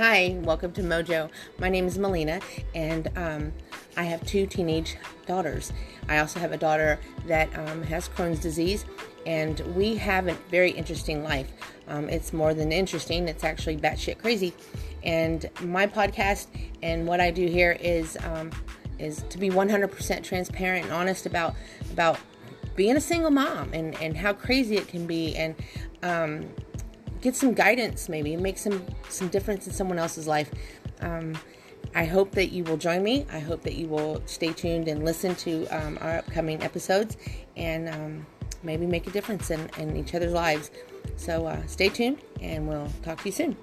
Hi, welcome to Mojo. My name is Melina, and um, I have two teenage daughters. I also have a daughter that um, has Crohn's disease, and we have a very interesting life. Um, it's more than interesting, it's actually batshit crazy. And my podcast and what I do here is um, is to be 100% transparent and honest about about being a single mom and, and how crazy it can be and um, get some guidance maybe make some some difference in someone else's life. Um, i hope that you will join me. I hope that you will stay tuned and listen to um, our upcoming episodes and um, maybe make a difference in, in each other's lives. So uh, stay tuned and we'll talk to you soon